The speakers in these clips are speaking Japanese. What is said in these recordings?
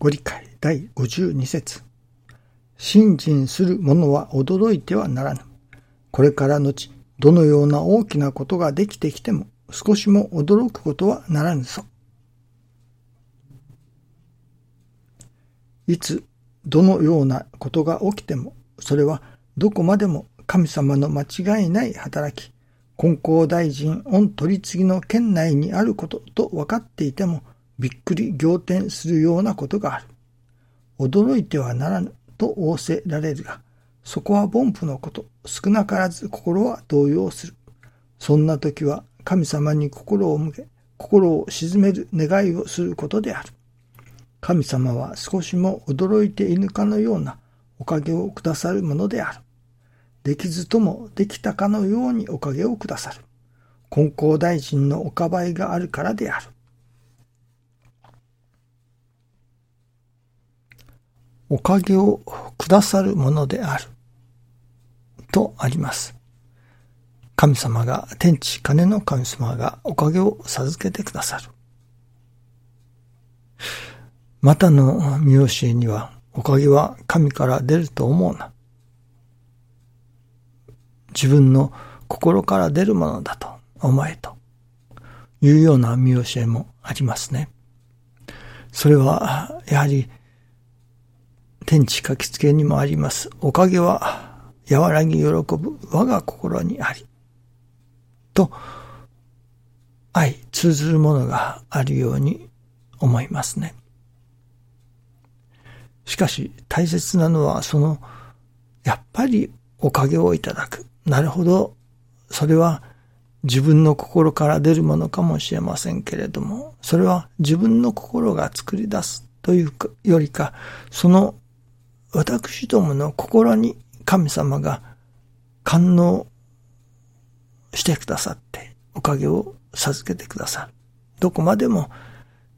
ご理解第52節信心する者は驚いてはならぬ。これから後、どのような大きなことができてきても、少しも驚くことはならぬぞ。いつ、どのようなことが起きても、それはどこまでも神様の間違いない働き、根校大臣御取り次ぎの県内にあることと分かっていても、びっくり仰天するようなことがある。驚いてはならぬと仰せられるが、そこは凡夫のこと、少なからず心は動揺する。そんな時は神様に心を向け、心を鎮める願いをすることである。神様は少しも驚いていぬかのようなおかげをくださるものである。できずともできたかのようにおかげをくださる。根校大臣のおかばいがあるからである。おかげをくださるものである。とあります。神様が、天地金の神様がおかげを授けてくださる。またの見教えには、おかげは神から出ると思うな。自分の心から出るものだと思えというような見教えもありますね。それは、やはり天地書きつけにもあります。おかげは和らぎ喜ぶ我が心にあり。と、愛、通ずるものがあるように思いますね。しかし大切なのはその、やっぱりおかげをいただく。なるほど、それは自分の心から出るものかもしれませんけれども、それは自分の心が作り出すというよりか、その私どもの心に神様が感応してくださって、おかげを授けてくださる。どこまでも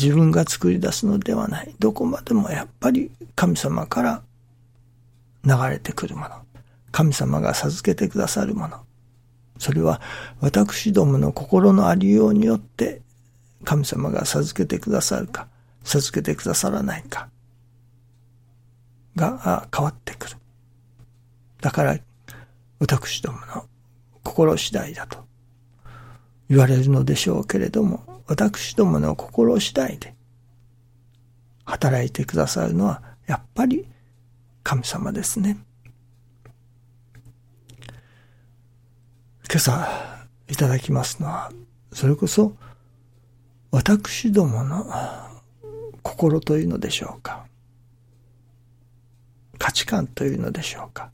自分が作り出すのではない。どこまでもやっぱり神様から流れてくるもの。神様が授けてくださるもの。それは私どもの心のありようによって神様が授けてくださるか、授けてくださらないか。が変わってくる。だから、私どもの心次第だと言われるのでしょうけれども、私どもの心次第で働いてくださるのは、やっぱり神様ですね。今朝いただきますのは、それこそ私どもの心というのでしょうか。値観というのでしょうか。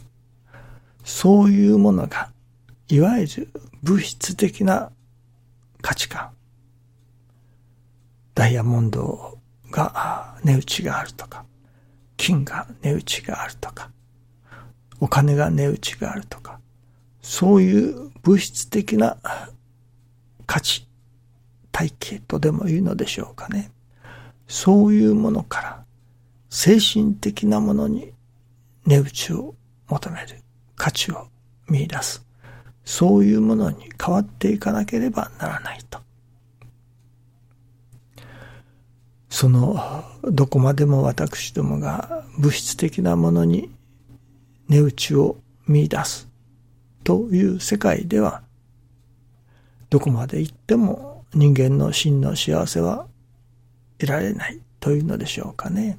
そういうものが、いわゆる物質的な価値観。ダイヤモンドが値打ちがあるとか、金が値打ちがあるとか、お金が値打ちがあるとか、そういう物質的な価値、体系とでも言うのでしょうかね。そういうものから精神的なものに値打ちを求める、価値を見出す、そういうものに変わっていかなければならないと。その、どこまでも私どもが物質的なものに値打ちを見出すという世界では、どこまで行っても人間の真の幸せは得られないというのでしょうかね。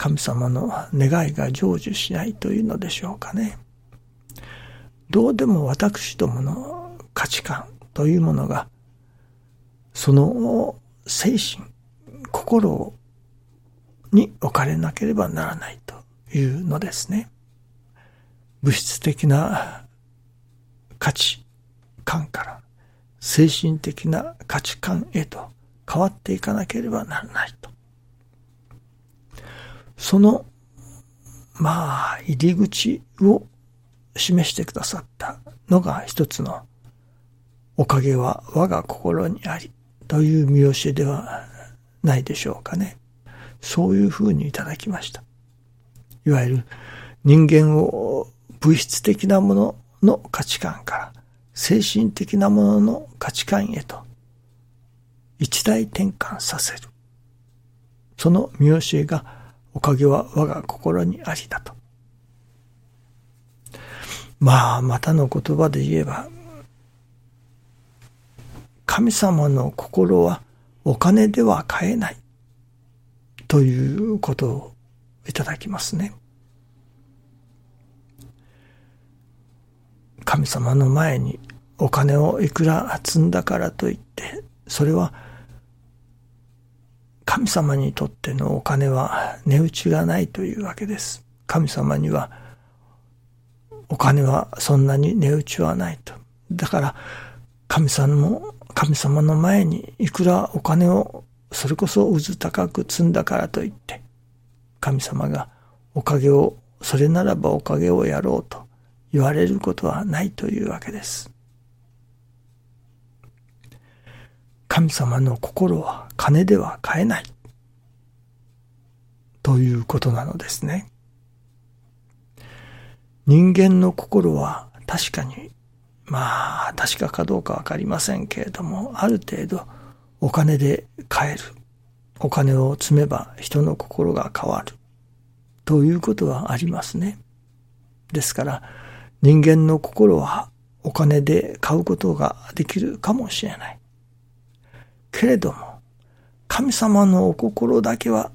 神様の願いが成就しないというのでしょうかね。どうでも私どもの価値観というものが、その精神、心に置かれなければならないというのですね。物質的な価値観から精神的な価値観へと変わっていかなければならないと。その、まあ、入り口を示してくださったのが一つの、おかげは我が心にあり、という見教えではないでしょうかね。そういうふうにいただきました。いわゆる人間を物質的なものの価値観から精神的なものの価値観へと一大転換させる。その見教えがおかげは我が心にありだと。まあ、またの言葉で言えば、神様の心はお金では買えないということをいただきますね。神様の前にお金をいくら積んだからといって、それは神様にとってのお金は値打ちがないというわけです。神様にはお金はそんなに値打ちはないと。だから神様も神様の前にいくらお金をそれこそ渦高く積んだからといって神様がおかげをそれならばおかげをやろうと言われることはないというわけです。神様の心は金では買えない。ということなのですね。人間の心は確かに、まあ確かかどうかわかりませんけれども、ある程度お金で買える。お金を積めば人の心が変わる。ということはありますね。ですから、人間の心はお金で買うことができるかもしれない。けれども、神様のお心だけは、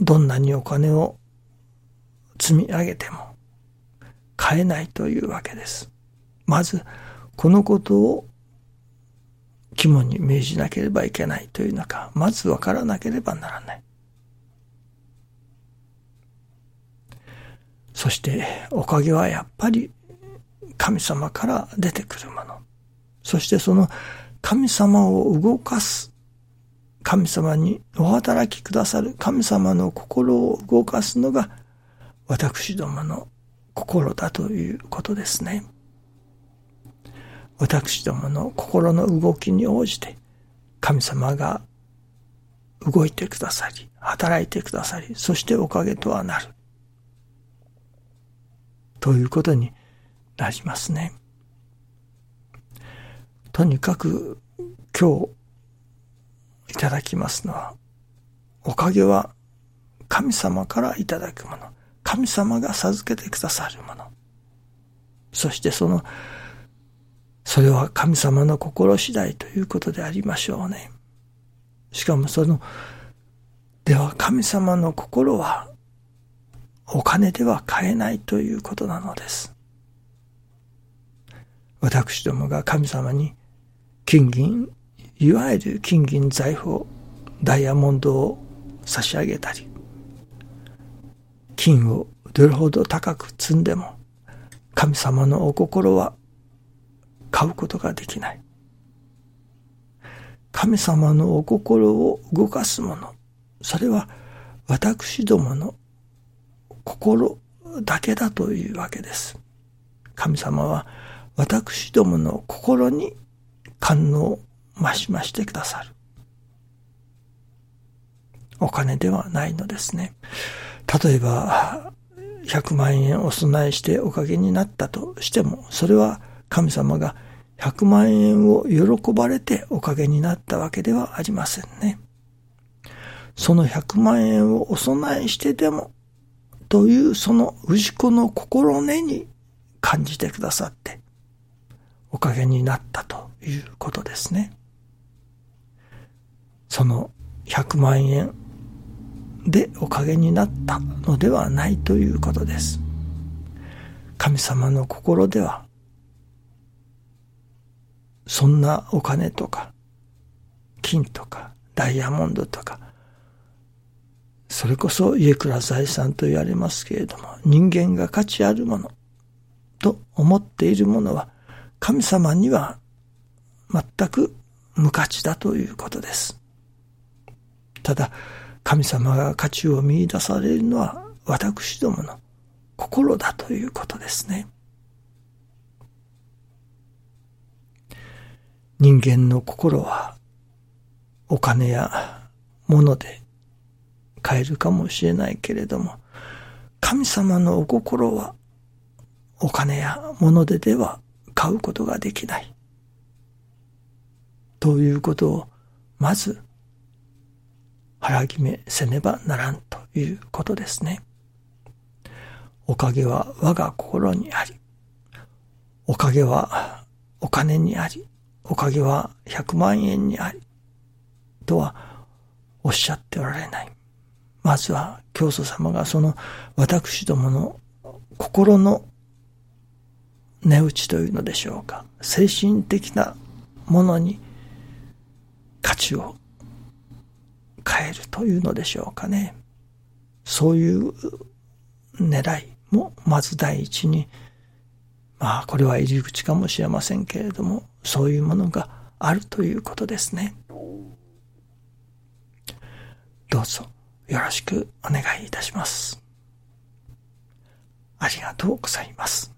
どんなにお金を積み上げても、買えないというわけです。まず、このことを肝に銘じなければいけないというのか、まずわからなければならない。そして、おかげはやっぱり神様から出てくるもの。そしてその神様を動かす、神様にお働きくださる神様の心を動かすのが私どもの心だということですね。私どもの心の動きに応じて神様が動いてくださり、働いてくださり、そしておかげとはなる。ということになりますね。とにかく今日いただきますのは、おかげは神様からいただくもの。神様が授けてくださるもの。そしてその、それは神様の心次第ということでありましょうね。しかもその、では神様の心はお金では買えないということなのです。私どもが神様に金銀、いわゆる金銀財宝、ダイヤモンドを差し上げたり、金をどれほど高く積んでも、神様のお心は買うことができない。神様のお心を動かすもの、それは私どもの心だけだというわけです。神様は私どもの心に感能増し増してくださる。お金ではないのですね。例えば、100万円お供えしておかげになったとしても、それは神様が100万円を喜ばれておかげになったわけではありませんね。その100万円をお供えしてでも、というその氏子の心根に感じてくださって、おかげになったということですね。その100万円でおかげになったのではないということです。神様の心では、そんなお金とか、金とか、ダイヤモンドとか、それこそ家倉財産と言われますけれども、人間が価値あるものと思っているものは、神様には全く無価値だということです。ただ、神様が価値を見出されるのは私どもの心だということですね。人間の心はお金や物で買えるかもしれないけれども、神様のお心はお金や物ででは買うことができない。ということを、まず腹決めせねばならんということですね。おかげは我が心にあり、おかげはお金にあり、おかげは100万円にあり、とはおっしゃっておられない。まずは教祖様がその私どもの心の値打ちというのでしょうか。精神的なものに価値を変えるというのでしょうかね。そういう狙いもまず第一に、まあこれは入り口かもしれませんけれども、そういうものがあるということですね。どうぞよろしくお願いいたします。ありがとうございます。